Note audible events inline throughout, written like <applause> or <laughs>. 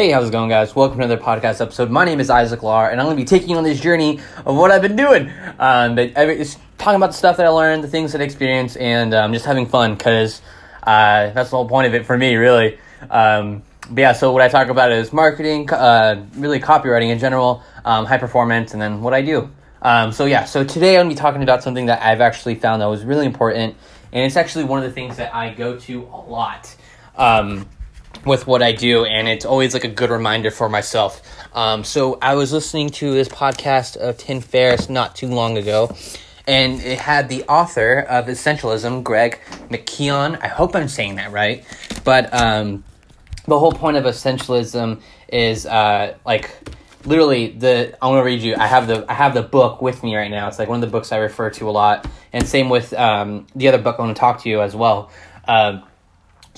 Hey, how's it going, guys? Welcome to another podcast episode. My name is Isaac Lar, and I'm going to be taking on this journey of what I've been doing. Um, but talking about the stuff that I learned, the things that I experienced, and um, just having fun because uh, that's the whole point of it for me, really. Um, but yeah, so what I talk about is marketing, uh, really copywriting in general, um, high performance, and then what I do. Um, so yeah, so today I'm going to be talking about something that I've actually found that was really important, and it's actually one of the things that I go to a lot. With what I do, and it's always like a good reminder for myself. Um, so I was listening to this podcast of Tim Ferriss not too long ago, and it had the author of Essentialism, Greg McKeown. I hope I'm saying that right, but um, the whole point of Essentialism is uh, like literally the I want to read you. I have the I have the book with me right now. It's like one of the books I refer to a lot, and same with um, the other book I want to talk to you as well. Uh,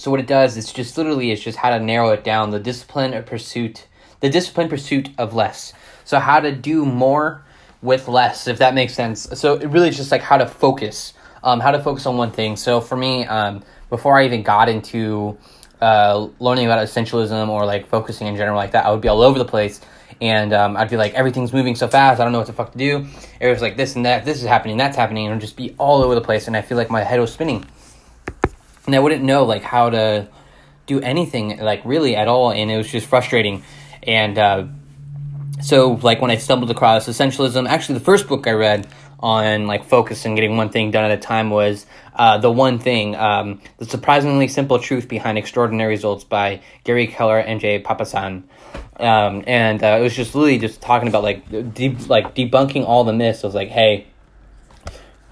so what it does is just literally it's just how to narrow it down the discipline of pursuit, the discipline pursuit of less. So how to do more with less, if that makes sense. So it really is just like how to focus, um, how to focus on one thing. So for me, um, before I even got into uh, learning about essentialism or like focusing in general like that, I would be all over the place. And um, I'd be like, everything's moving so fast, I don't know what the fuck to do. It was like this and that, this is happening, that's happening, and just be all over the place. And I feel like my head was spinning and I wouldn't know like how to do anything like really at all, and it was just frustrating. And uh, so, like when I stumbled across essentialism, actually the first book I read on like focus and getting one thing done at a time was uh, the one thing, um, the surprisingly simple truth behind extraordinary results by Gary Keller and Jay Papasan. Um, and uh, it was just really just talking about like like debunking all the myths. It was like, hey,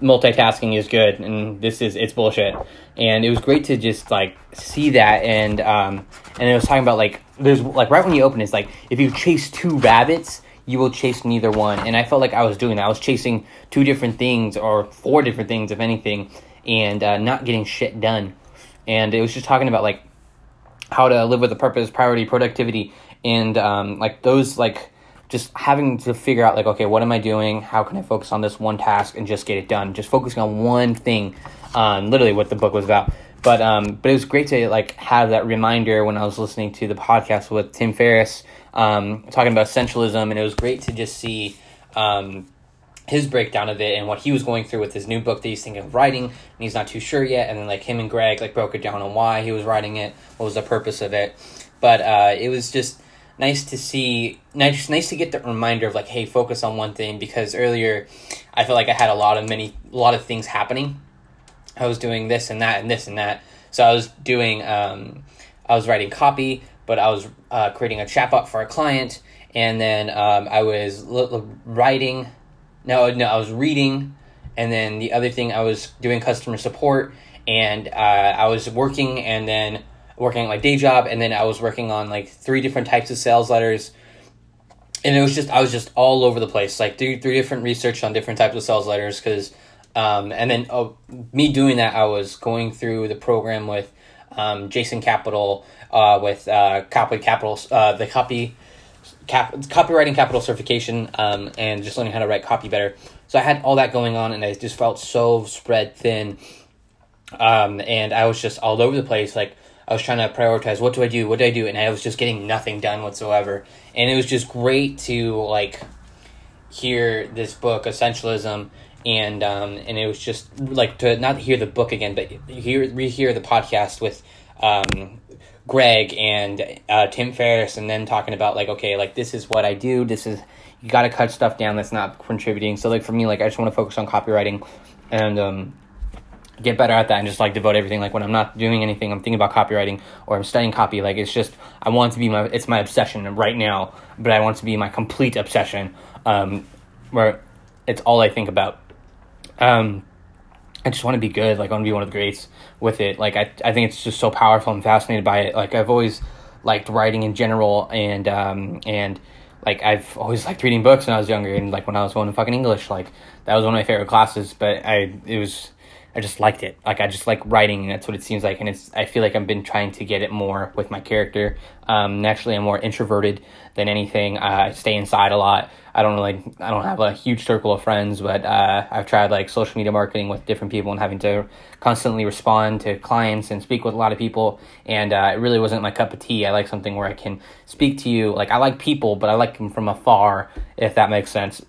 multitasking is good and this is it's bullshit. And it was great to just like see that and um and it was talking about like there's like right when you open it's like if you chase two rabbits you will chase neither one. And i felt like i was doing that. I was chasing two different things or four different things if anything and uh, not getting shit done. And it was just talking about like how to live with a purpose priority productivity and um like those like just having to figure out like okay what am i doing? How can i focus on this one task and just get it done? Just focusing on one thing um, literally what the book was about. But um, but it was great to like have that reminder when i was listening to the podcast with tim ferriss um, talking about essentialism. And it was great to just see um, his breakdown of it and what he was going through with his new book that he's thinking of writing. And he's not too sure yet. And then like him and greg like broke it down on why he was writing it what was the purpose of it. But uh, it was just nice to see nice nice to get the reminder of like hey focus on one thing because earlier i felt like i had a lot of many a lot of things happening. I was doing this and that and this and that. So i was doing um, i was writing copy but i was uh, creating a chatbot for a client. And then um, i was l- l- writing. No no i was reading. And then the other thing i was doing customer support. And uh, i was working and then working my day job, and then I was working on like three different types of sales letters. And it was just I was just all over the place, like three three different research on different types of sales letters, because um, and then oh, me doing that, I was going through the program with um, Jason Capital, uh, with uh, Copy Capital, uh, the copy cap, copywriting capital certification, um, and just learning how to write copy better. So I had all that going on, and I just felt so spread thin. Um, and I was just all over the place, like I was trying to prioritize what do I do, what do I do, and I was just getting nothing done whatsoever. And it was just great to like hear this book, Essentialism, and um, and it was just like to not hear the book again, but hear rehear the podcast with um, Greg and uh, Tim Ferriss, and then talking about like okay, like this is what I do. This is you got to cut stuff down that's not contributing. So like for me, like I just want to focus on copywriting, and um, get better at that and just like devote everything. Like when i'm not doing anything i'm thinking about copywriting or i'm studying copy like it's just i want to be my it's my obsession right now but i want to be my complete obsession um where it's all i think about. Um i just want to be good like i want to be one of the greats with it. Like i, I think it's just so powerful. I'm fascinated by it. Like i've always liked writing in general and um and like I've always liked reading books when I was younger and like when I was going to fucking English. Like that was one of my favorite classes but I it was I just liked it. Like I just like writing, and that's what it seems like. And it's I feel like I've been trying to get it more with my character. Um, naturally, I'm more introverted than anything. I stay inside a lot. I don't really I don't have a huge circle of friends, but uh, I've tried like social media marketing with different people and having to constantly respond to clients and speak with a lot of people. And uh, it really wasn't my cup of tea. I like something where I can speak to you. Like I like people, but I like them from afar, if that makes sense.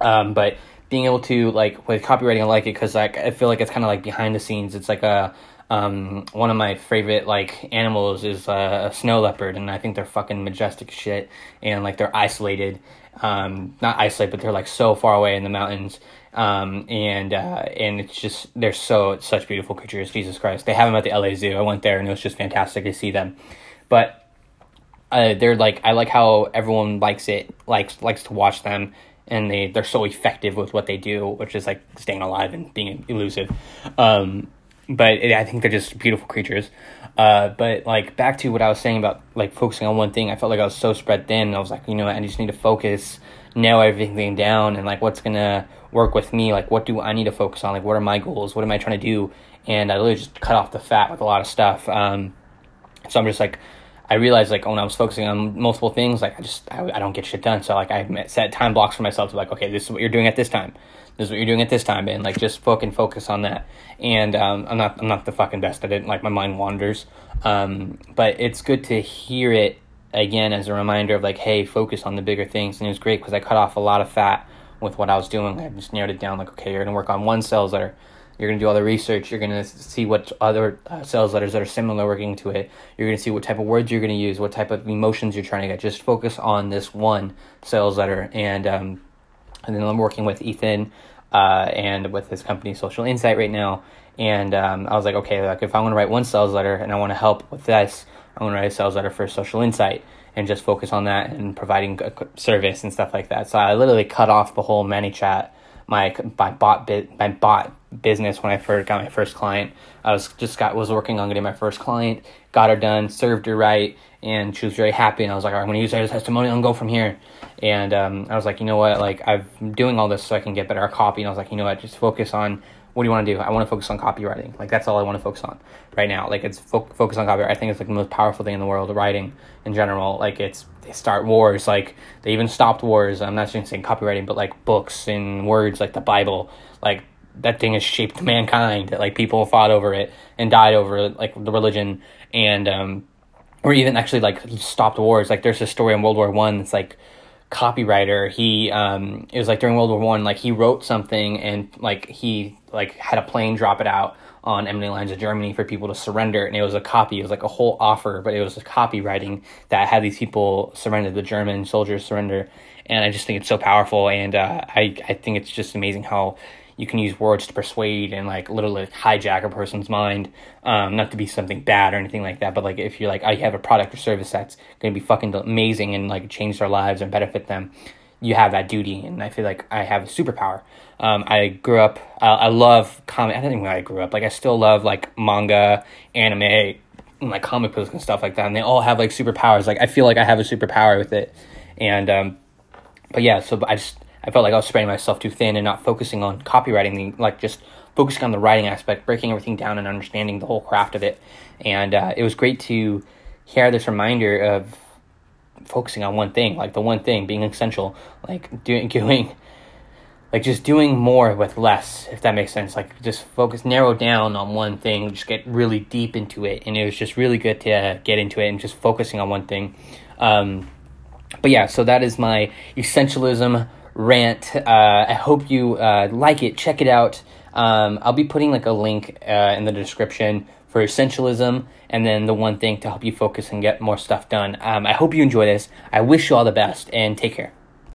Um, but being able to like with copywriting, I like it because like I feel like it's kind of like behind the scenes. It's like a um, one of my favorite like animals is uh, a snow leopard, and I think they're fucking majestic shit. And like they're isolated, um, not isolated, but they're like so far away in the mountains. Um, and uh, and it's just they're so such beautiful creatures. Jesus Christ, they have them at the LA Zoo. I went there, and it was just fantastic to see them. But uh, they're like I like how everyone likes it, likes likes to watch them and they they're so effective with what they do, which is like staying alive and being elusive. Um, but it, I think they're just beautiful creatures. Uh, but like back to what I was saying about like focusing on one thing, I felt like I was so spread thin. I was like, you know, I just need to focus, nail everything down, and like what's gonna work with me. Like, what do I need to focus on? Like, what are my goals? What am I trying to do? And I literally just cut off the fat with a lot of stuff. Um, so I'm just like I realized like when I was focusing on multiple things, like I just I, I don't get shit done. So like I set time blocks for myself to like, okay, this is what you're doing at this time. This is what you're doing at this time, and like just fucking focus on that. And um, I'm not I'm not the fucking best at it. Like my mind wanders, um, but it's good to hear it again as a reminder of like, hey, focus on the bigger things. And it was great because I cut off a lot of fat with what I was doing. I just narrowed it down. Like, okay, you're gonna work on one sales letter you're going to do all the research. You're going to see what other uh, sales letters that are similar working to it. You're going to see what type of words you're going to use, what type of emotions you're trying to get. Just focus on this one sales letter. And, um, and then I'm working with Ethan uh, and with his company Social Insight right now. And um, I was like, okay, like if I want to write one sales letter and I want to help with this, I want to write a sales letter for Social Insight and just focus on that and providing a service and stuff like that. So I literally cut off the whole ManyChat my my bot bit my bot business when I first got my first client. I was just got was working on getting my first client, got her done, served her right, and she was very happy. And I was like, I'm to use her as testimonial and go from here. And um, I was like, you know what? Like I'm doing all this so I can get better copy. And I was like, you know what? Just focus on what do you want to do? I want to focus on copywriting. Like that's all I want to focus on right now. Like it's fo- focus on copywriting. I think it's like the most powerful thing in the world. Writing in general. Like it's they start wars. Like they even stopped wars. I'm not just saying copywriting, but like books and words like the Bible. Like that thing has shaped mankind. Like people fought over it and died over it, like the religion and um, or even actually like stopped wars. Like there's a story in World War One. It's like copywriter. He um, it was like during World War One. Like he wrote something and like he like had a plane drop it out on enemy lines of Germany for people to surrender, and it was a copy. It was like a whole offer, but it was copywriting that had these people surrender. The German soldiers surrender, and I just think it's so powerful. And uh, I I think it's just amazing how you can use words to persuade and like literally hijack a person's mind. Um, not to be something bad or anything like that, but like if you're like, I have a product or service that's gonna be fucking amazing and like change their lives and benefit them, you have that duty. And I feel like I have a superpower. Um, I grew up. I, I love comic. I don't think when I grew up. Like I still love like manga, anime, and, like comic books and stuff like that. And they all have like superpowers. Like I feel like I have a superpower with it. And um, but yeah, so I just I felt like I was spreading myself too thin and not focusing on copywriting, like just focusing on the writing aspect, breaking everything down and understanding the whole craft of it. And uh, it was great to hear this reminder of focusing on one thing, like the one thing being essential, like doing, <laughs> doing, like just doing more with less, if that makes sense. Like just focus, narrow down on one thing, just get really deep into it. And it was just really good to get into it and just focusing on one thing. Um, but yeah, so that is my essentialism rant. Uh, I hope you uh, like it. Check it out. Um, I'll be putting like a link uh, in the description for essentialism and then the one thing to help you focus and get more stuff done. Um, I hope you enjoy this. I wish you all the best and take care.